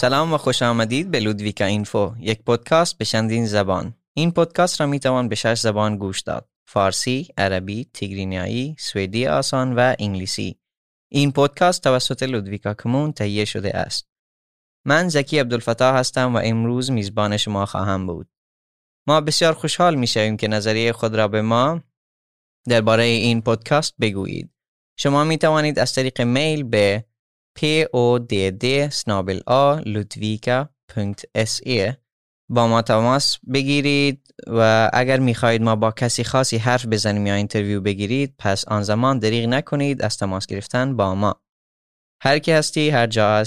سلام و خوش آمدید به لودویکا اینفو یک پادکست به چندین زبان. این پادکست را می توان به شش زبان گوش داد فارسی، عربی، تیگرینیایی، سوئدی آسان و انگلیسی. این پادکست توسط لودویکا کمون تهیه شده است. من زکی عبدالفتاح هستم و امروز میزبان شما خواهم بود. ما بسیار خوشحال می شویم که نظریه خود را به ما درباره این پادکست بگویید. شما می توانید از طریق میل به podd با ما تماس بگیرید و اگر می‌خواهید ما با کسی خاصی حرف بزنیم یا اینترویو بگیرید پس آن زمان دریغ نکنید از تماس گرفتن با ما. هر کی هستی هر جا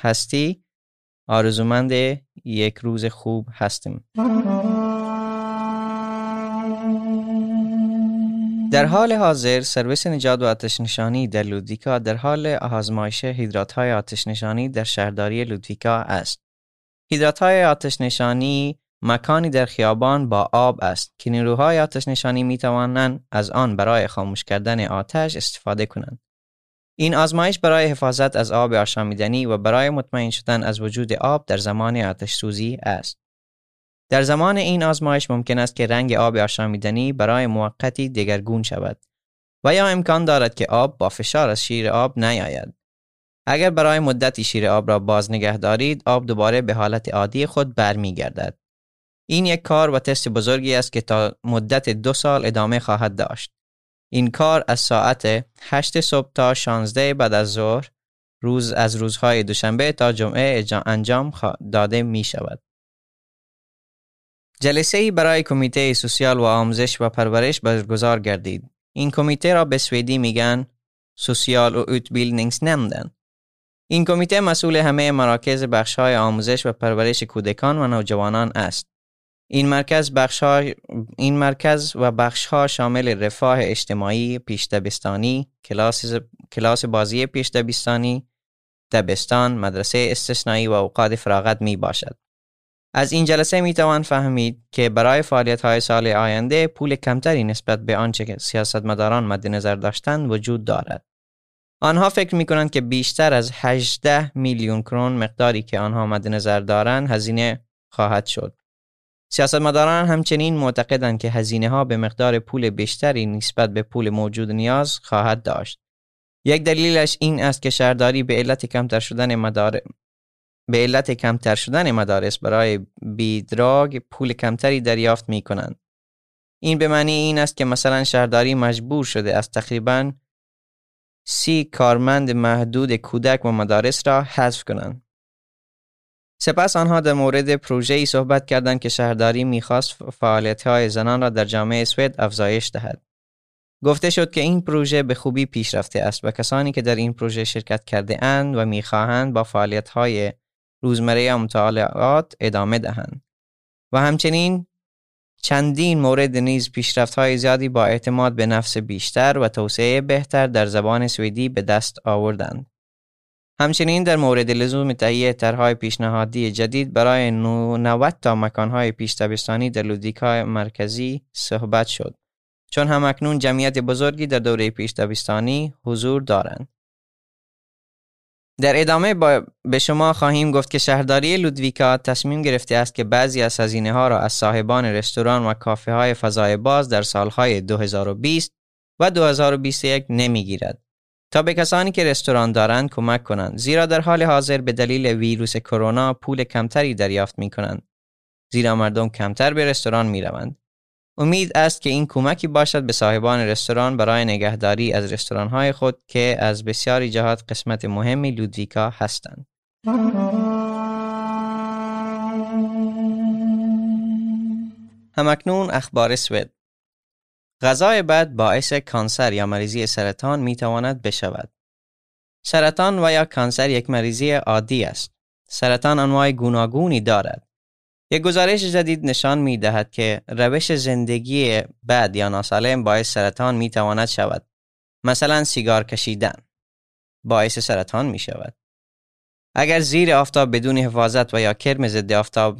هستی آرزومند یک روز خوب هستیم. در حال حاضر سرویس نجات و آتش نشانی در لودویکا در حال آزمایش هیدرات های آتش نشانی در شهرداری لودویکا است. هیدرات های آتش نشانی مکانی در خیابان با آب است که نیروهای آتش نشانی می توانند از آن برای خاموش کردن آتش استفاده کنند. این آزمایش برای حفاظت از آب آشامیدنی و برای مطمئن شدن از وجود آب در زمان آتش سوزی است. در زمان این آزمایش ممکن است که رنگ آب آشامیدنی برای موقتی دگرگون شود و یا امکان دارد که آب با فشار از شیر آب نیاید. اگر برای مدتی شیر آب را باز نگه دارید، آب دوباره به حالت عادی خود برمیگردد. این یک کار و تست بزرگی است که تا مدت دو سال ادامه خواهد داشت. این کار از ساعت 8 صبح تا 16 بعد از ظهر روز از روزهای دوشنبه تا جمعه انجام داده می شود. جلسه ای برای کمیته سوسیال و آموزش و پرورش برگزار گردید. این کمیته را به سوئدی میگن سوسیال و نمدن. این کمیته مسئول همه مراکز بخشهای آموزش و پرورش کودکان و نوجوانان است. این مرکز این مرکز و بخشها شامل رفاه اجتماعی، پیشتبستانی، کلاس کلاس بازی پیشتبستانی، دبستان، مدرسه استثنایی و اوقات فراغت می باشد. از این جلسه می توان فهمید که برای فعالیت های سال آینده پول کمتری نسبت به آنچه که سیاستمداران مد نظر داشتند وجود دارد. آنها فکر می کنند که بیشتر از 18 میلیون کرون مقداری که آنها مد نظر دارند هزینه خواهد شد. سیاستمداران همچنین معتقدند که هزینه ها به مقدار پول بیشتری نسبت به پول موجود نیاز خواهد داشت. یک دلیلش این است که شهرداری به علت کمتر شدن مدار به علت کمتر شدن مدارس برای بیدراگ پول کمتری دریافت می کنند. این به معنی این است که مثلا شهرداری مجبور شده از تقریبا سی کارمند محدود کودک و مدارس را حذف کنند. سپس آنها در مورد پروژه ای صحبت کردند که شهرداری می‌خواست فعالیت های زنان را در جامعه سوئد افزایش دهد. گفته شد که این پروژه به خوبی پیش رفته است و کسانی که در این پروژه شرکت کرده اند و می‌خواهند با فعالیت های روزمره مطالعات ادامه دهند و همچنین چندین مورد نیز پیشرفت های زیادی با اعتماد به نفس بیشتر و توسعه بهتر در زبان سوئدی به دست آوردند. همچنین در مورد لزوم تهیه طرحهای پیشنهادی جدید برای 90 تا مکانهای پیشتبستانی در لودیکا مرکزی صحبت شد چون هم اکنون جمعیت بزرگی در دوره پیشتبستانی حضور دارند. در ادامه با به شما خواهیم گفت که شهرداری لودویکا تصمیم گرفته است که بعضی از هزینه ها را از صاحبان رستوران و کافه های فضای باز در سالهای 2020 و 2021 نمی‌گیرد تا به کسانی که رستوران دارند کمک کنند زیرا در حال حاضر به دلیل ویروس کرونا پول کمتری دریافت می کنند زیرا مردم کمتر به رستوران می روند. امید است که این کمکی باشد به صاحبان رستوران برای نگهداری از رستورانهای خود که از بسیاری جهات قسمت مهمی لودویکا هستند. همکنون اخبار سوئد غذای بد باعث کانسر یا مریضی سرطان می تواند بشود. سرطان و یا کانسر یک مریضی عادی است. سرطان انواع گوناگونی دارد. یک گزارش جدید نشان می دهد که روش زندگی بد یا ناسالم باعث سرطان می تواند شود. مثلا سیگار کشیدن باعث سرطان می شود. اگر زیر آفتاب بدون حفاظت و یا کرم ضد آفتاب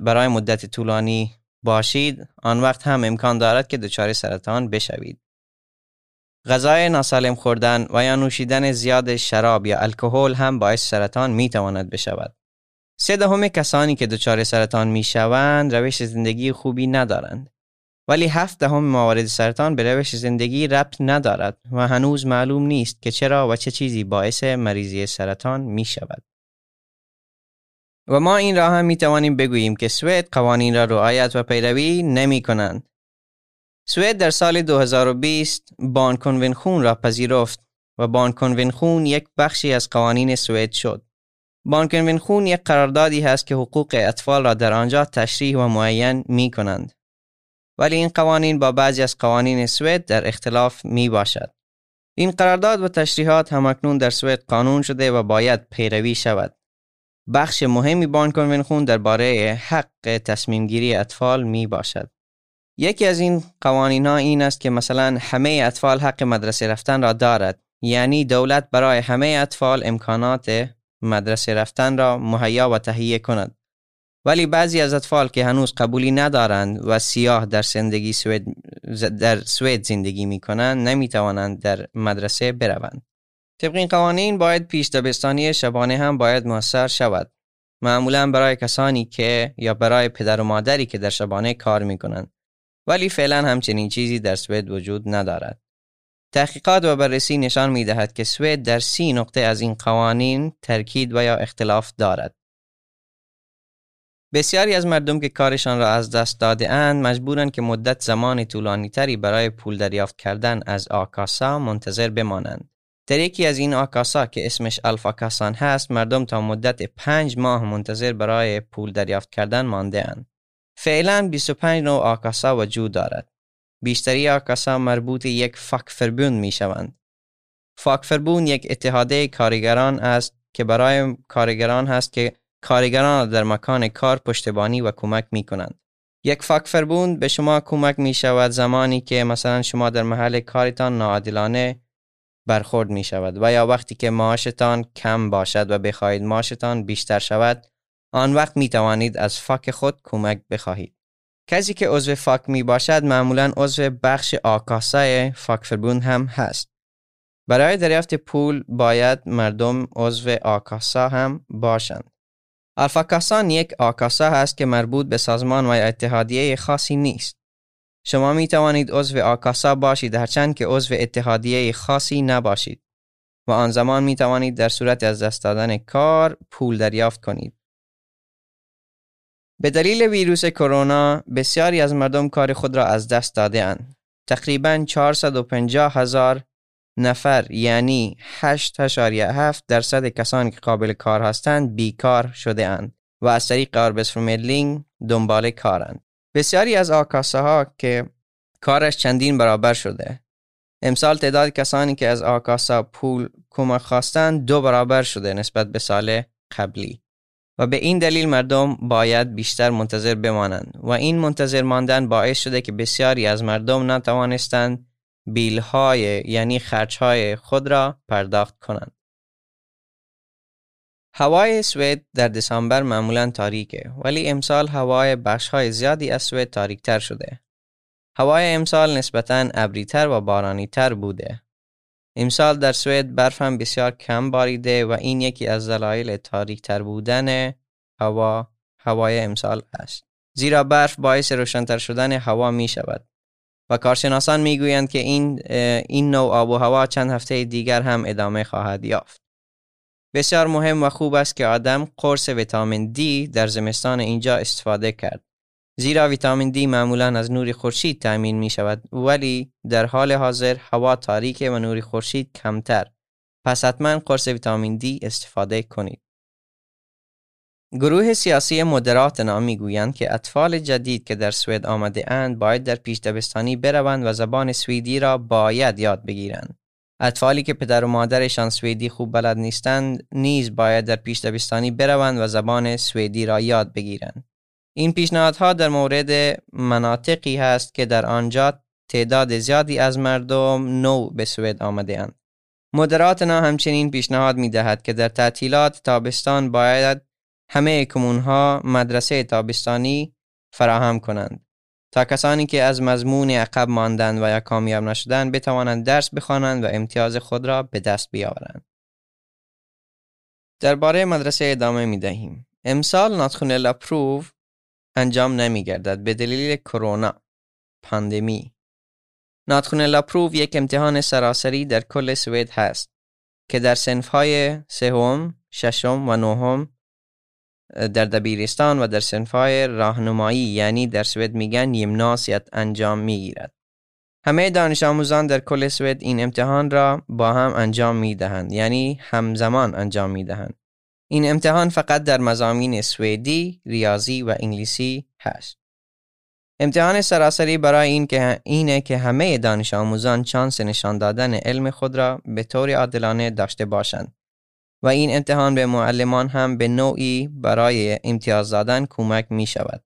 برای مدت طولانی باشید آن وقت هم امکان دارد که دچار سرطان بشوید. غذای ناسالم خوردن و یا نوشیدن زیاد شراب یا الکل هم باعث سرطان می تواند بشود. سه دهم کسانی که دچار سرطان می شوند روش زندگی خوبی ندارند. ولی هفت دهم موارد سرطان به روش زندگی ربط ندارد و هنوز معلوم نیست که چرا و چه چیزی باعث مریضی سرطان می شود. و ما این را هم می توانیم بگوییم که سوئد قوانین را رعایت و پیروی نمی کنند. سوئد در سال 2020 بان کنونخون را پذیرفت و بان کنونخون یک بخشی از قوانین سوئد شد. بان کنونخون یک قراردادی هست که حقوق اطفال را در آنجا تشریح و معین می کنند. ولی این قوانین با بعضی از قوانین سوئد در اختلاف می باشد. این قرارداد و تشریحات همکنون در سوئد قانون شده و باید پیروی شود. بخش مهمی بان کنونخون درباره حق تصمیم گیری اطفال می باشد. یکی از این قوانین ها این است که مثلا همه اطفال حق مدرسه رفتن را دارد یعنی دولت برای همه اطفال امکانات مدرسه رفتن را مهیا و تهیه کند. ولی بعضی از اطفال که هنوز قبولی ندارند و سیاه در زندگی سوید در سوئد زندگی می کنند نمی توانند در مدرسه بروند. طبق این قوانین باید پیش دبستانی شبانه هم باید موثر شود. معمولا برای کسانی که یا برای پدر و مادری که در شبانه کار می کنند ولی فعلا همچنین چیزی در سوئد وجود ندارد. تحقیقات و بررسی نشان می دهد که سوئد در سی نقطه از این قوانین ترکید و یا اختلاف دارد بسیاری از مردم که کارشان را از دست داده اند مجبورند که مدت زمان طولانی تری برای پول دریافت کردن از آکاسا منتظر بمانند. در یکی از این آکاسا که اسمش الفا کاسان هست مردم تا مدت پنج ماه منتظر برای پول دریافت کردن مانده اند. فعلا 25 نوع آکاسا وجود دارد. بیشتری آکاسا مربوط یک فاک فربون می شوند. فاک فربون یک اتحاده کارگران است که برای کارگران هست که کارگران در مکان کار پشتبانی و کمک می کنند. یک فاکفربوند به شما کمک می شود زمانی که مثلا شما در محل کارتان ناعادلانه برخورد می شود و یا وقتی که معاشتان کم باشد و بخواهید معاشتان بیشتر شود آن وقت می توانید از فاک خود کمک بخواهید. کسی که عضو فاک می باشد معمولا عضو بخش آکاسای فاکفربوند هم هست. برای دریافت پول باید مردم عضو آکاسا هم باشند. الفاکاسان یک آکاسا هست که مربوط به سازمان و اتحادیه خاصی نیست. شما می توانید عضو آکاسا باشید هرچند که عضو اتحادیه خاصی نباشید و آن زمان می توانید در صورت از دست دادن کار پول دریافت کنید. به دلیل ویروس کرونا بسیاری از مردم کار خود را از دست داده اند. تقریبا 450 هزار نفر یعنی 8.7 درصد کسانی که قابل کار هستند بیکار شده اند و از طریق آربسفرمدلینگ دنبال کارند. بسیاری از آکاسه که کارش چندین برابر شده. امسال تعداد کسانی که از آکاسا پول کمک خواستند دو برابر شده نسبت به سال قبلی. و به این دلیل مردم باید بیشتر منتظر بمانند و این منتظر ماندن باعث شده که بسیاری از مردم نتوانستند های یعنی های خود را پرداخت کنند. هوای سوئد در دسامبر معمولا تاریکه ولی امسال هوای های زیادی از سوئد تاریکتر شده. هوای امسال نسبتا ابریتر و بارانیتر بوده. امسال در سوئد برف هم بسیار کم باریده و این یکی از دلایل تاریکتر بودن هوا هوای امسال است. زیرا برف باعث روشنتر شدن هوا می شود. و کارشناسان می‌گویند که این این نوع آب و هوا چند هفته دیگر هم ادامه خواهد یافت. بسیار مهم و خوب است که آدم قرص ویتامین دی در زمستان اینجا استفاده کرد. زیرا ویتامین دی معمولا از نور خورشید تأمین می شود ولی در حال حاضر هوا تاریک و نور خورشید کمتر. پس حتما قرص ویتامین دی استفاده کنید. گروه سیاسی مدرات نام گویند که اطفال جدید که در سوئد آمده اند باید در پیش دبستانی بروند و زبان سوئدی را باید یاد بگیرند. اطفالی که پدر و مادرشان سوئدی خوب بلد نیستند نیز باید در پیش دبستانی بروند و زبان سوئدی را یاد بگیرند. این پیشنهادها در مورد مناطقی هست که در آنجا تعداد زیادی از مردم نو به سوئد آمده اند. مدراتنا همچنین پیشنهاد می دهد که در تعطیلات تابستان باید همه ها مدرسه تابستانی فراهم کنند تا کسانی که از مضمون عقب ماندند و یا کامیاب نشدند بتوانند درس بخوانند و امتیاز خود را به دست بیاورند. درباره مدرسه ادامه می دهیم. امسال ناتخونلا پروف انجام نمی گردد به دلیل کرونا پاندمی ناتخونلا پروف یک امتحان سراسری در کل سوئد هست که در سنفهای سوم، ششم و نهم در دبیرستان و در سنفهای راهنمایی یعنی در سوئد میگن یمناسیت انجام می‌گیرد. همه دانش آموزان در کل سوئد این امتحان را با هم انجام می دهند یعنی همزمان انجام می دهند. این امتحان فقط در مزامین سوئدی، ریاضی و انگلیسی هست. امتحان سراسری برای این که اینه که همه دانش آموزان چانس نشان دادن علم خود را به طور عادلانه داشته باشند و این امتحان به معلمان هم به نوعی برای امتیاز دادن کمک می شود.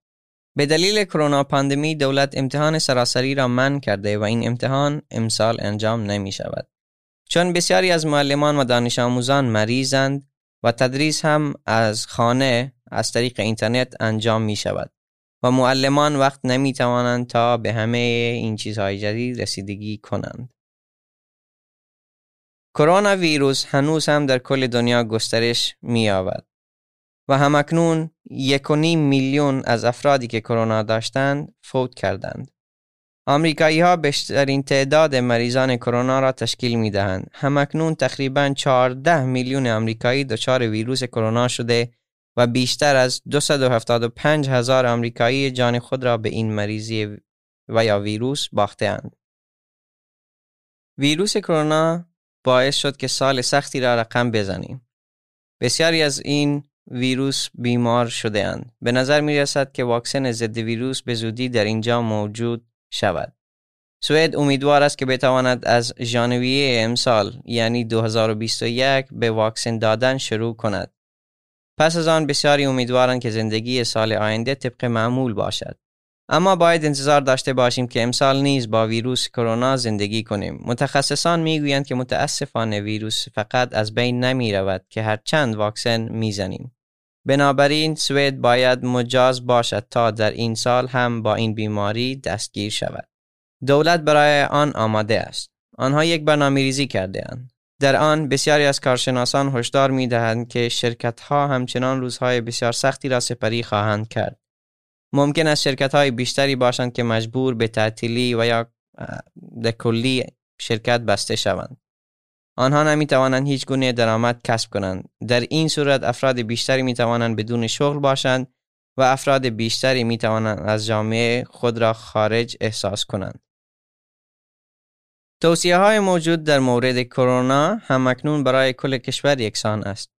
به دلیل کرونا پاندمی دولت امتحان سراسری را من کرده و این امتحان امسال انجام نمی شود. چون بسیاری از معلمان و دانش آموزان مریضند و تدریس هم از خانه از طریق اینترنت انجام می شود و معلمان وقت نمی توانند تا به همه این چیزهای جدید رسیدگی کنند. کرونا ویروس هنوز هم در کل دنیا گسترش می و همکنون یک میلیون از افرادی که کرونا داشتند فوت کردند. آمریکایی ها بیشترین تعداد مریضان کرونا را تشکیل می دهند. همکنون تقریبا 14 میلیون آمریکایی دچار ویروس کرونا شده و بیشتر از 275 هزار آمریکایی جان خود را به این مریضی و یا ویروس باختهاند. ویروس کرونا باعث شد که سال سختی را رقم بزنیم. بسیاری از این ویروس بیمار شده اند. به نظر می رسد که واکسن ضد ویروس به زودی در اینجا موجود شود. سوئد امیدوار است که بتواند از ژانویه امسال یعنی 2021 به واکسن دادن شروع کند. پس از آن بسیاری امیدوارند که زندگی سال آینده طبق معمول باشد. اما باید انتظار داشته باشیم که امسال نیز با ویروس کرونا زندگی کنیم. متخصصان می‌گویند که متاسفانه ویروس فقط از بین نمی رود که هر چند واکسن می‌زنیم. بنابراین سوئد باید مجاز باشد تا در این سال هم با این بیماری دستگیر شود. دولت برای آن آماده است. آنها یک برنامه ریزی کرده اند. در آن بسیاری از کارشناسان هشدار می دهند که شرکت ها همچنان روزهای بسیار سختی را سپری خواهند کرد. ممکن است شرکت های بیشتری باشند که مجبور به تعطیلی و یا در کلی شرکت بسته شوند. آنها نمی توانند هیچ گونه درآمد کسب کنند. در این صورت افراد بیشتری می توانند بدون شغل باشند و افراد بیشتری می توانند از جامعه خود را خارج احساس کنند. توصیه های موجود در مورد کرونا همکنون برای کل کشور یکسان است.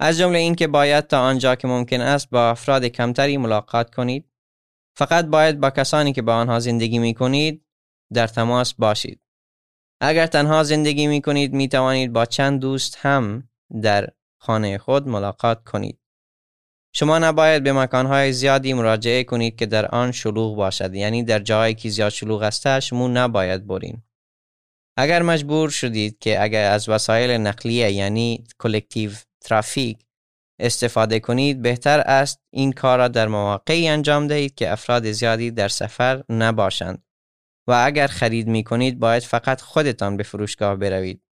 از جمله اینکه باید تا آنجا که ممکن است با افراد کمتری ملاقات کنید. فقط باید با کسانی که با آنها زندگی می کنید در تماس باشید. اگر تنها زندگی می کنید می توانید با چند دوست هم در خانه خود ملاقات کنید. شما نباید به مکانهای زیادی مراجعه کنید که در آن شلوغ باشد یعنی در جایی که زیاد شلوغ است شما نباید برین. اگر مجبور شدید که اگر از وسایل نقلیه یعنی کلکتیو ترافیک استفاده کنید بهتر است این کار را در مواقعی انجام دهید که افراد زیادی در سفر نباشند و اگر خرید می کنید باید فقط خودتان به فروشگاه بروید.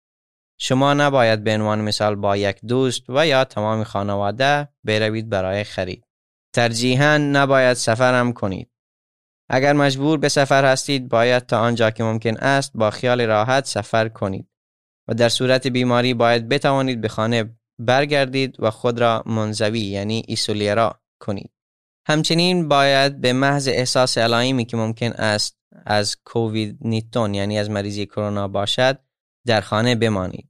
شما نباید به عنوان مثال با یک دوست و یا تمام خانواده بروید برای خرید. ترجیحاً نباید سفرم کنید. اگر مجبور به سفر هستید باید تا آنجا که ممکن است با خیال راحت سفر کنید و در صورت بیماری باید بتوانید به خانه برگردید و خود را منزوی یعنی ایسولیرا کنید. همچنین باید به محض احساس علائمی که ممکن است از کووید 19 یعنی از مریضی کرونا باشد در خانه بمانید.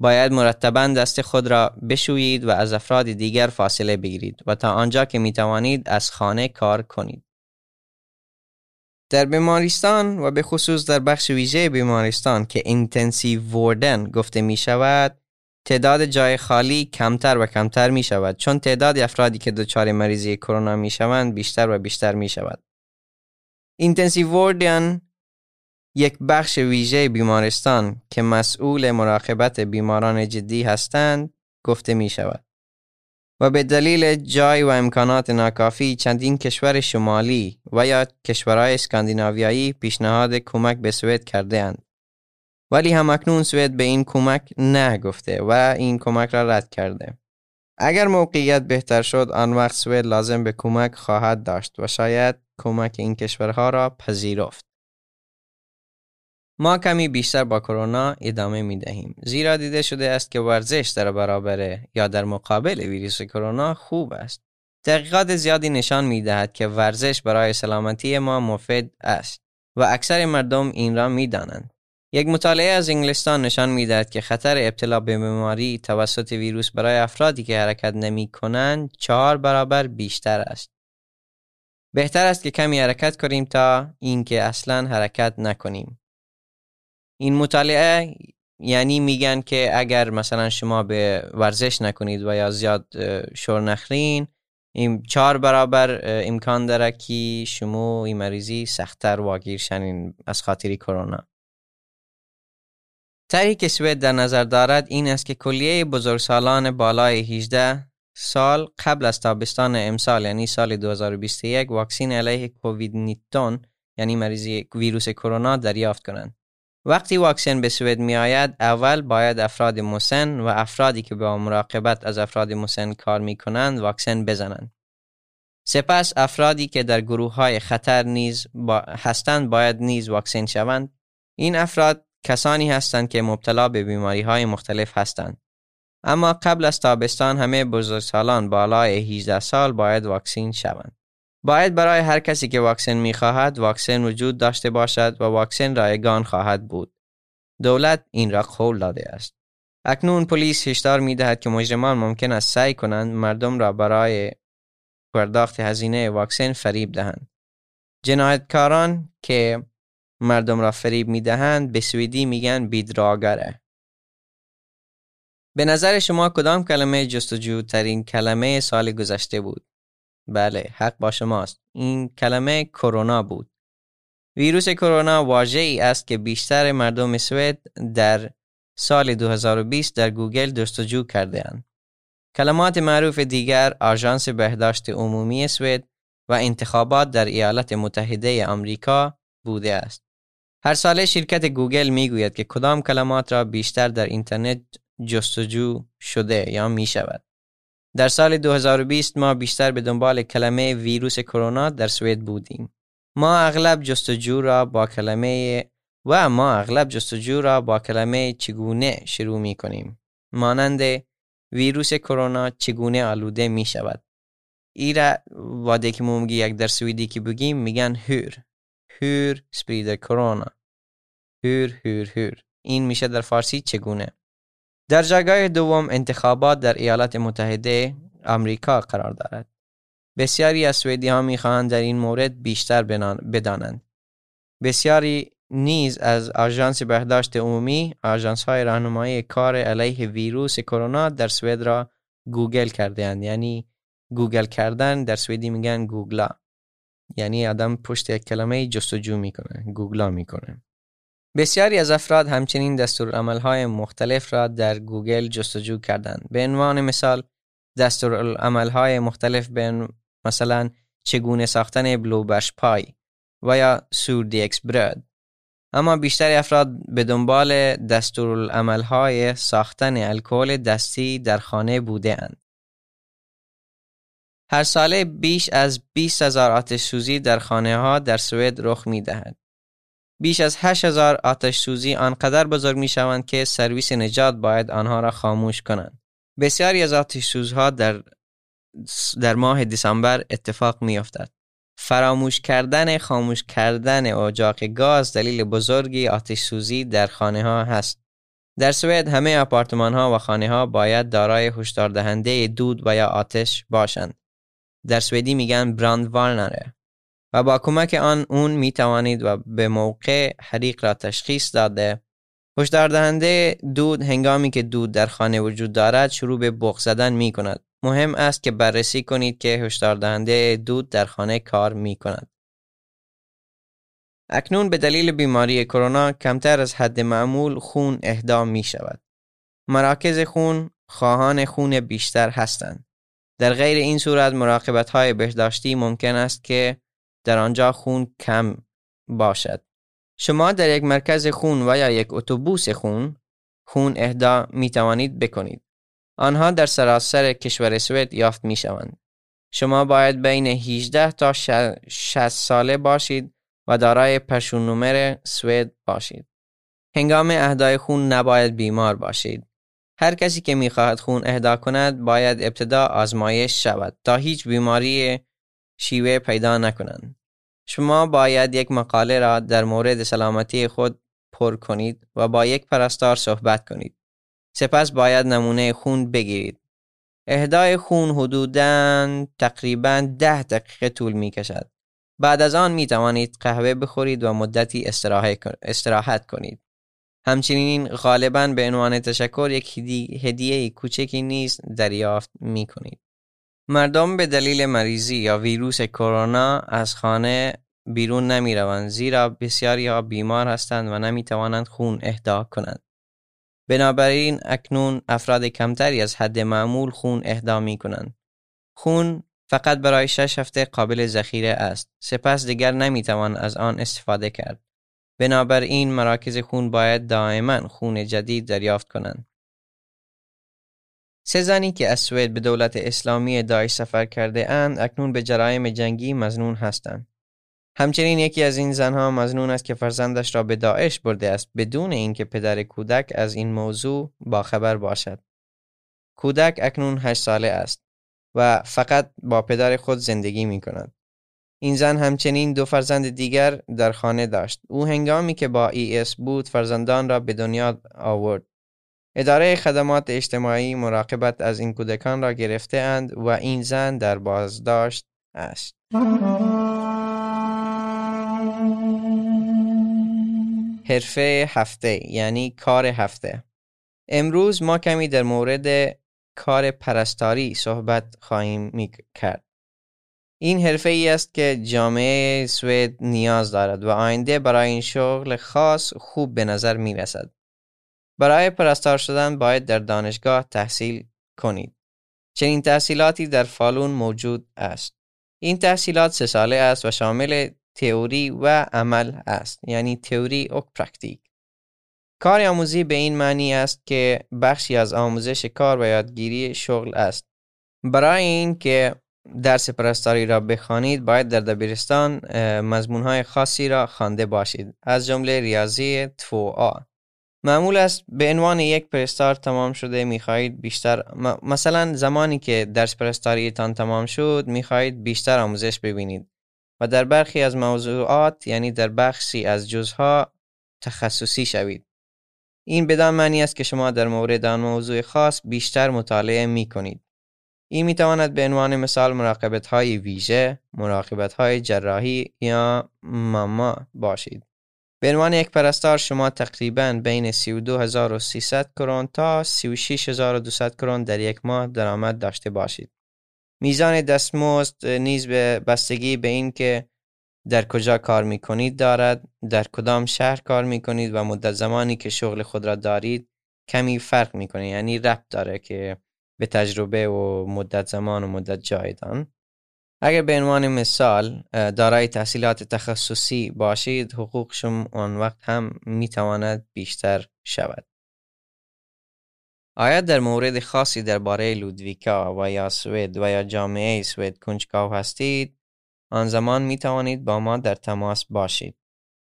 باید مرتبا دست خود را بشویید و از افراد دیگر فاصله بگیرید و تا آنجا که می توانید از خانه کار کنید. در بیمارستان و به خصوص در بخش ویژه بیمارستان که intensivvården گفته می شود تعداد جای خالی کمتر و کمتر می شود چون تعداد افرادی که دچار مریضی کرونا می شوند بیشتر و بیشتر می شود. intensivvården یک بخش ویژه بیمارستان که مسئول مراقبت بیماران جدی هستند گفته می شود. و به دلیل جای و امکانات ناکافی چندین کشور شمالی و یا کشورهای اسکاندیناویایی پیشنهاد کمک به سوئد کرده اند. ولی همکنون سوئد به این کمک نه گفته و این کمک را رد کرده. اگر موقعیت بهتر شد آن وقت سوئد لازم به کمک خواهد داشت و شاید کمک این کشورها را پذیرفت. ما کمی بیشتر با کرونا ادامه می دهیم زیرا دیده شده است که ورزش در برابر یا در مقابل ویروس کرونا خوب است. تحقیقات زیادی نشان می دهد که ورزش برای سلامتی ما مفید است و اکثر مردم این را می دانند. یک مطالعه از انگلستان نشان می دهد که خطر ابتلا به بیماری توسط ویروس برای افرادی که حرکت نمی کنند چهار برابر بیشتر است. بهتر است که کمی حرکت کنیم تا اینکه اصلا حرکت نکنیم. این مطالعه یعنی میگن که اگر مثلا شما به ورزش نکنید و یا زیاد شور نخرین این چهار برابر امکان داره که شما این مریضی سختتر واگیر شنین از خاطری کرونا طرحی که سوید در نظر دارد این است که کلیه بزرگسالان بالای 18 سال قبل از تابستان امسال یعنی سال 2021 واکسین علیه کووید 19 یعنی مریضی ویروس کرونا دریافت کنند. وقتی واکسن به سوید می آید اول باید افراد مسن و افرادی که با مراقبت از افراد مسن کار می کنند واکسن بزنند. سپس افرادی که در گروه های خطر نیز با هستند باید نیز واکسن شوند. این افراد کسانی هستند که مبتلا به بیماری های مختلف هستند. اما قبل از تابستان همه بزرگسالان بالای 18 سال باید واکسین شوند. باید برای هر کسی که واکسن می خواهد واکسن وجود داشته باشد و واکسن رایگان خواهد بود. دولت این را قول داده است. اکنون پلیس هشدار می دهد که مجرمان ممکن است سعی کنند مردم را برای پرداخت هزینه واکسن فریب دهند. جنایتکاران که مردم را فریب می دهند به سویدی میگن بیدراگره. به نظر شما کدام کلمه جستجو ترین کلمه سال گذشته بود؟ بله حق با شماست این کلمه کرونا بود ویروس کرونا واژه ای است که بیشتر مردم سوئد در سال 2020 در گوگل جستجو کرده اند. کلمات معروف دیگر آژانس بهداشت عمومی سوئد و انتخابات در ایالات متحده آمریکا بوده است. هر ساله شرکت گوگل می گوید که کدام کلمات را بیشتر در اینترنت جستجو شده یا می شود. در سال 2020 ما بیشتر به دنبال کلمه ویروس کرونا در سوئد بودیم. ما اغلب جستجو را با کلمه و ما اغلب جستجو را با کلمه چگونه شروع می کنیم. مانند ویروس کرونا چگونه آلوده می شود. ایرا واده که مومگی یک در سویدی که بگیم میگن هور. هور سپریده کرونا. هور هور هور. این میشه در فارسی چگونه. در جایگاه دوم انتخابات در ایالات متحده آمریکا قرار دارد. بسیاری از سوئدی ها می‌خواهند در این مورد بیشتر بدانند. بسیاری نیز از آژانس بهداشت عمومی آژانس های راهنمایی کار علیه ویروس کرونا در سوئد را گوگل کرده اند یعنی گوگل کردن در سوئدی میگن googla یعنی آدم پشت یک کلمه جستجو می‌کنه googla می‌کنه بسیاری از افراد همچنین دستورالعملهای مختلف را در گوگل جستجو کردند. به عنوان مثال دستورالعملهای مختلف به مثلا چگونه ساختن blåbärspaj و یا surdegsbröd. اما بیشتر افراد به دنبال دستورالعملهای ساختن الکل دستی در خانه بوده اند. هر ساله بیش از 20 هزار آتش سوزی در خانه ها در سوئد رخ می دهد. بیش از 8000 آتش سوزی آنقدر بزرگ می شوند که سرویس نجات باید آنها را خاموش کنند. بسیاری از آتش سوزها در در ماه دسامبر اتفاق می افتد. فراموش کردن خاموش کردن اجاق گاز دلیل بزرگی آتش سوزی در خانه ها هست. در سوئد همه آپارتمان ها و خانه ها باید دارای هشدار دهنده دود و یا آتش باشند. در سوئدی میگن براند وارنره. و با کمک آن اون می توانید و به موقع حریق را تشخیص داده هشدار دهنده دود هنگامی که دود در خانه وجود دارد شروع به بغ زدن می کند. مهم است که بررسی کنید که هشدار دهنده دود در خانه کار می کند. اکنون به دلیل بیماری کرونا کمتر از حد معمول خون اهدا می شود. مراکز خون خواهان خون بیشتر هستند. در غیر این صورت مراقبت های بهداشتی ممکن است که در آنجا خون کم باشد. شما در یک مرکز خون و یا یک اتوبوس خون خون اهدا می توانید بکنید. آنها در سراسر کشور سوئد یافت می شوند. شما باید بین 18 تا 60 ساله باشید و دارای پرشون نمر سوئد باشید. هنگام اهدای خون نباید بیمار باشید. هر کسی که می‌خواهد خون اهدا کند باید ابتدا آزمایش شود تا هیچ بیماری شیوه پیدا نکنند. شما باید یک مقاله را در مورد سلامتی خود پر کنید و با یک پرستار صحبت کنید. سپس باید نمونه خون بگیرید. اهدای خون حدوداً تقریبا ده دقیقه طول می کشد. بعد از آن می توانید قهوه بخورید و مدتی استراحت کنید. همچنین غالبا به عنوان تشکر یک هدیه کوچکی نیز دریافت می کنید. مردم به دلیل مریضی یا ویروس کرونا از خانه بیرون نمی روند زیرا بسیاری ها بیمار هستند و نمی توانند خون اهدا کنند. بنابراین اکنون افراد کمتری از حد معمول خون اهدا می کنند. خون فقط برای شش هفته قابل ذخیره است. سپس دیگر نمی توان از آن استفاده کرد. بنابراین مراکز خون باید دائما خون جدید دریافت کنند. سه زنی که از سوئد به دولت اسلامی داعش سفر کرده اند اکنون به جرایم جنگی مزنون هستند. همچنین یکی از این زنها مزنون است که فرزندش را به داعش برده است بدون اینکه پدر کودک از این موضوع باخبر باشد. کودک اکنون هشت ساله است و فقط با پدر خود زندگی می کند. این زن همچنین دو فرزند دیگر در خانه داشت. او هنگامی که با ای اس بود فرزندان را به دنیا آورد. اداره خدمات اجتماعی مراقبت از این کودکان را گرفته اند و این زن در بازداشت است. حرفه هفته یعنی کار هفته امروز ما کمی در مورد کار پرستاری صحبت خواهیم می کرد. این حرفه ای است که جامعه سوئد نیاز دارد و آینده برای این شغل خاص خوب به نظر می رسد. برای پرستار شدن باید در دانشگاه تحصیل کنید. چنین تحصیلاتی در فالون موجود است. این تحصیلات سه ساله است و شامل تئوری و عمل است یعنی تئوری و praktik کار آموزی به این معنی است که بخشی از آموزش کار و یادگیری شغل است برای اینکه درس پرستاری را بخوانید باید در دبیرستان مضمونهای خاصی را خوانده باشید از جمله ریاضی آ معمول است به عنوان یک پرستار تمام شده می‌خواهید بیشتر مثلا زمانی که درس پرستاریتان تمام شد می‌خواهید بیشتر آموزش ببینید و در برخی از موضوعات یعنی در بخشی از جزها تخصصی شوید. این بدان معنی است که شما در مورد آن موضوع خاص بیشتر مطالعه می کنید. این می تواند به عنوان مثال مراقبت های ویژه، مراقبت های جراحی یا ماما باشید. به عنوان یک پرستار شما تقریبا بین 32300 کرون تا 36200 کرون در یک ماه درآمد داشته باشید. میزان دستمزد نیز به بستگی به این که در کجا کار می کنید دارد در کدام شهر کار می کنید و مدت زمانی که شغل خود را دارید کمی فرق می‌کنه یعنی ربط داره که به تجربه و مدت زمان و مدت جایدان اگر به عنوان مثال دارای تحصیلات تخصصی باشید حقوق شما آن وقت هم می‌تواند بیشتر شود. آیا در مورد خاصی درباره لودویکا و یا سوئد و یا جامعه سوئد کنجکاو هستید؟ آن زمان می توانید با ما در تماس باشید.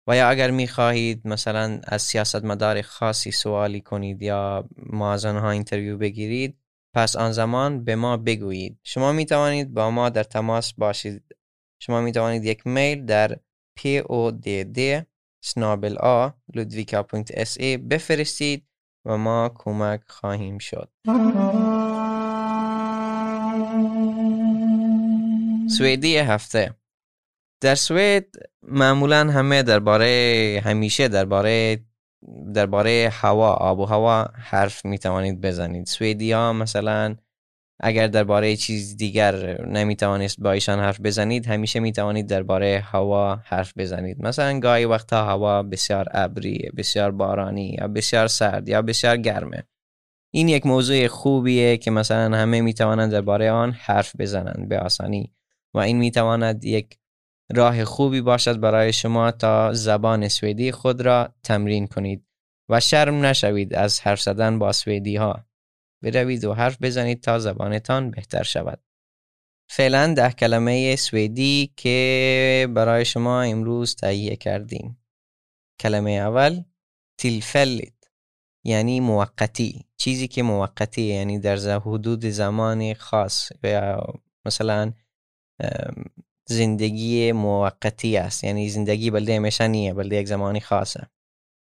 و یا اگر می خواهید مثلا از سیاستمدار خاصی سوالی کنید یا ما از آنها اینترویو بگیرید پس آن زمان به ما بگویید. شما می توانید با ما در تماس باشید. شما می توانید یک میل در podd snabel a ludvika.se بفرستید و ما کمک خواهیم شد. سوئدی هفته. در سوئد معمولا همه درباره همیشه درباره درباره هوا آب و هوا حرف می توانید بزنید. سوئدی ها مثلا اگر درباره چیز دیگر نمی توانست با ایشان حرف بزنید همیشه می توانید درباره هوا حرف بزنید. مثلا گاهی وقتا هوا بسیار ابری بسیار بارانی یا بسیار سرد یا بسیار گرمه. این یک موضوع خوبیه که مثلا همه می توانند درباره آن حرف بزنند به آسانی و این می تواند یک راه خوبی باشد برای شما تا زبان سوئدی خود را تمرین کنید و شرم نشوید از حرف زدن با سوئدی ها بروید و حرف بزنید تا زبانتان بهتر شود. فعلا ده کلمه سوئدی که برای شما امروز تهیه کردیم. کلمه اول تیلفلت یعنی موقتی. چیزی که موقتی یعنی در حدود زمان خاص. یا مثلا زندگی موقتی است. یعنی زندگی بلده همیشه نیه بلده یک زمانی خاصه.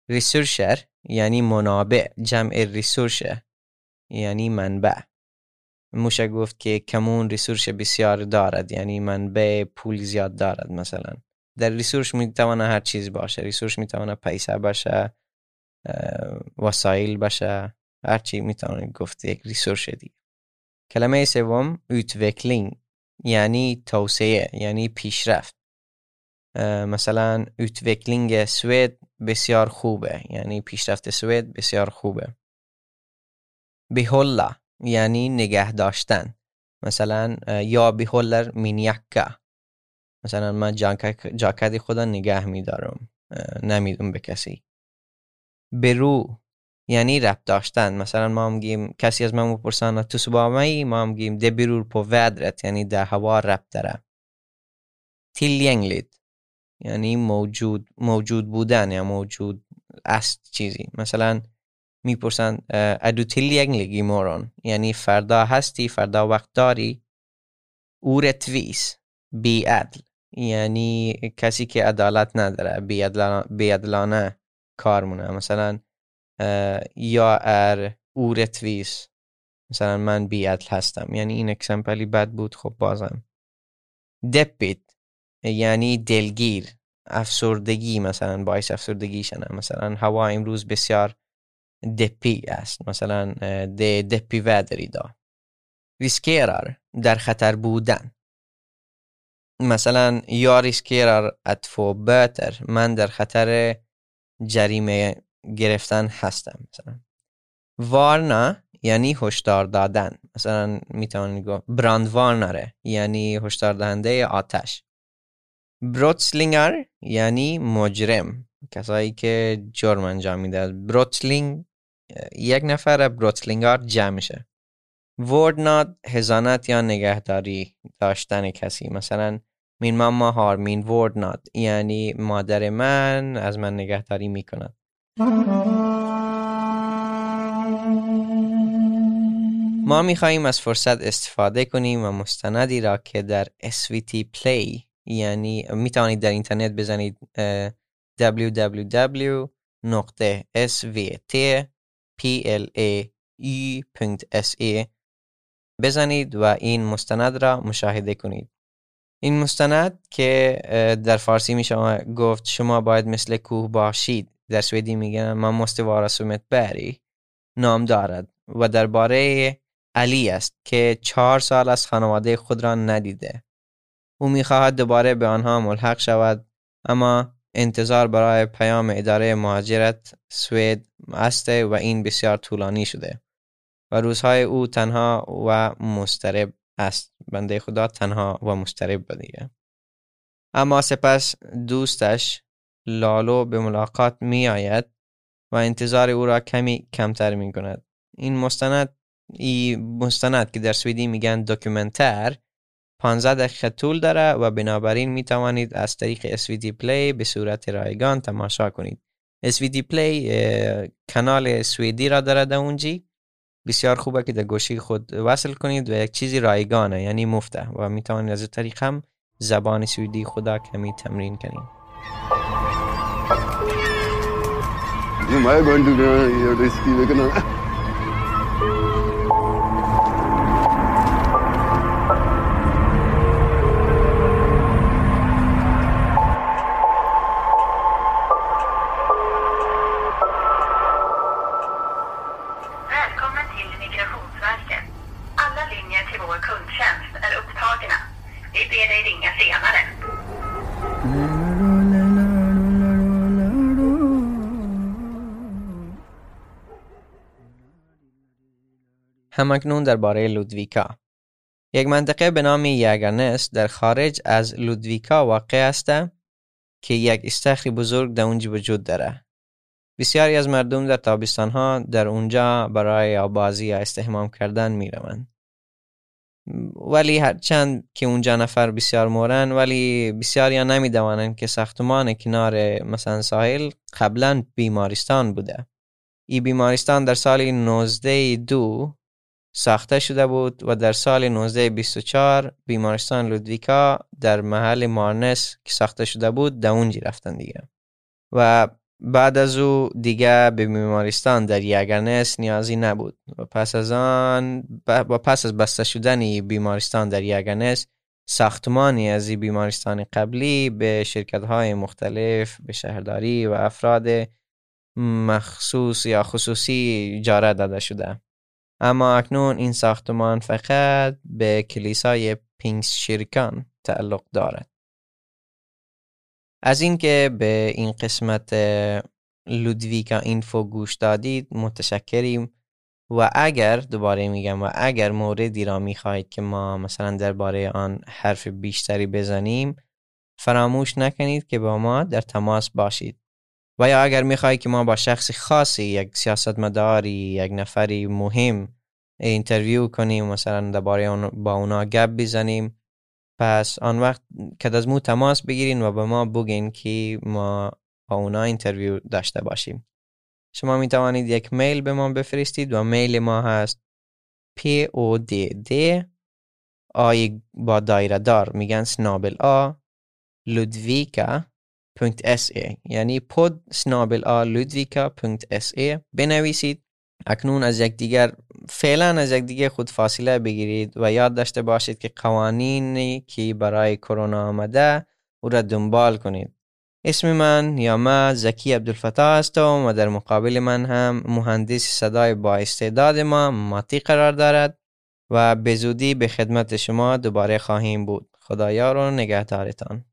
ریسورشر یعنی منابع جمع ریسورشه یعنی منبع. موشه گفت که کمون ریسورش بسیار دارد یعنی منبع پول زیاد دارد مثلا. در ریسورش می‌تونه هر چیز باشه. ریسورش می‌تونه پیسه باشه وسایل باشه هر چی می‌تونه گفت یک ریسورس دیگه. کلمه سوم utveckling یعنی توسعه یعنی پیشرفت. مثلا utveckling سوئد بسیار خوبه یعنی پیشرفت سوئد بسیار خوبه. بهولا یعنی نگه داشتن. مثلا یا بهولر مینیکا مثلا من جاکت خدا نگه میدارم. نمیدم به کسی. برو یعنی رب داشتن. مثلا ما میگیم کسی از من بپرسان تو سبامه ما میگیم ده برور پو ودرت. یعنی در هوا رب داره تیلینگلید یعنی موجود موجود بودن یا موجود است چیزی. مثلا می‌پرسن ادو تیلینگلیگی مورون یعنی فردا هستی فردا وقت داری. اورتویس بی عدل. یعنی کسی که عدالت نداره. بی عدلانه کار مونه مثلا یا ار اورتویس مثلا من بیعدل هستم. یعنی این اکسمپلی بد بود خب بازم. دپیت. یعنی دلگیر. افسردگی مثلا باعث افسردگی شنه مثلا هوا امروز بسیار دپی است. مثلا ده دپی ودری دا. ریسکیرار در خطر بودن. مثلا یا ریسکیرار اتفو بتر. من در خطر جریمه گرفتن هستم مثلا. وارنا یعنی هشدار دادن. مثلا می‌تونید گفت براند وارنره یعنی هشدار دهنده آتش. بروتسلینگر یعنی مجرم. کسایی که جرم انجام میده بروتسلینگ یک نفر بروتسلینگر جمع میشه. وردناد هزانت یا نگهداری داشتن کسی. مثلا مین ماما هار مین وردناد یعنی مادر من از من نگهداری می‌کند. ما می‌خواهیم از فرصت استفاده کنیم و مستندی را که در SVT Play یعنی می‌توانید در اینترنت بزنید www.svtplae.se بزنید و این مستند را مشاهده کنید. این مستند که در فارسی می گفت شما باید مثل کوه باشید. در سوئدی میگن måste vara som بری نام دارد. و درباره علی است که چهار سال از خانواده خود را ندیده. او می‌خواهد دوباره به آنها ملحق شود اما انتظار برای پیام اداره مهاجرت سوئد است و این بسیار طولانی شده. و روزهای او تنها و مسترب است. بنده خدا تنها و مسترب دیگه اما سپس دوستش لالو به ملاقات می آید و انتظار او را کمی کمتر می کند این مستند این مستند که در سویدی میگن dokumentär 15 دقیقه طول داره و بنابراین می توانید از طریق SVT Play به صورت رایگان تماشا کنید. SVT Play کانال سویدی را داره در اونجی. بسیار خوبه که در گوشی خود وصل کنید و یک چیزی رایگانه یعنی مفته و می توانید از طریق هم زبان سویدی خدا کمی تمرین کنید. Am I going to uh, risky vegan? همکنون درباره لودویکا. یک منطقه به نام یگرنس در خارج از لودویکا واقع است که یک استخری بزرگ در اونجا وجود داره. بسیاری از مردم در تابستان ها در اونجا برای آبازی یا استحمام کردن می روند. ولی هرچند که اونجا نفر بسیار مورن ولی بسیاری ها نمی دوانند که ساختمان کنار مثلا ساحل قبلا بیمارستان بوده. این بیمارستان در سال 19 دو ساخته شده بود و در سال 1924 بیمارستان لودویکا در محل مارنس که ساخته شده بود در اونجی رفتن دیگه. و بعد از او دیگه به بیمارستان در یگرنس نیازی نبود. و پس از آن و پس از بسته شدن بیمارستان در یگرنس ساختمانی از بیمارستان قبلی به شرکت های مختلف به شهرداری و افراد مخصوص یا خصوصی اجاره داده شده. اما اکنون این ساختمان فقط به کلیسای پینکس شیرکان تعلق دارد. از اینکه به این قسمت لودویکا اینفو گوش دادید متشکریم. و اگر دوباره میگم و اگر موردی را می‌خواهید که ما مثلا درباره آن حرف بیشتری بزنیم فراموش نکنید که با ما در تماس باشید. و یا اگر می‌خواهید که ما با شخص خاصی یک سیاستمداری یک نفری مهم intervju کنیم مثلا درباره با اونا گپ بزنیم پس آن وقت که از مو تماس بگیرین و به ما بگین که ما با اونا intervju داشته باشیم. شما می توانید یک mejl به ما بفرستید و mejl ما هست p o d d با دایره دار میگن سنابل آ لودویکا .sa یعنی پود سنابل آ .sa بنویسید. اکنون از یکدیگر فعلا از یکدیگر خود فاصله بگیرید و یاد داشته باشید که قوانینی که برای کرونا آمده او را دنبال کنید. اسم من یا ما زکی عبدالفتاح هستم و در مقابل من هم مهندس صدای با استعداد ما ماتی قرار دارد و به زودی به خدمت شما دوباره خواهیم بود. خدایا رو نگهدارتان.